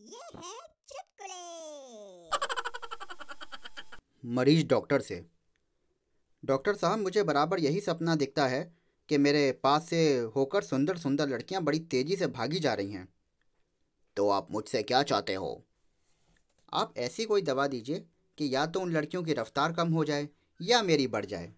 ये है चुटकुले। मरीज़ डॉक्टर से। डॉक्टर साहब, मुझे बराबर यही सपना दिखता है कि मेरे पास से होकर सुंदर सुंदर लड़कियाँ बड़ी तेज़ी से भागी जा रही हैं। तो आप मुझसे क्या चाहते हो? आप ऐसी कोई दवा दीजिए कि या तो उन लड़कियों की रफ्तार कम हो जाए या मेरी बढ़ जाए।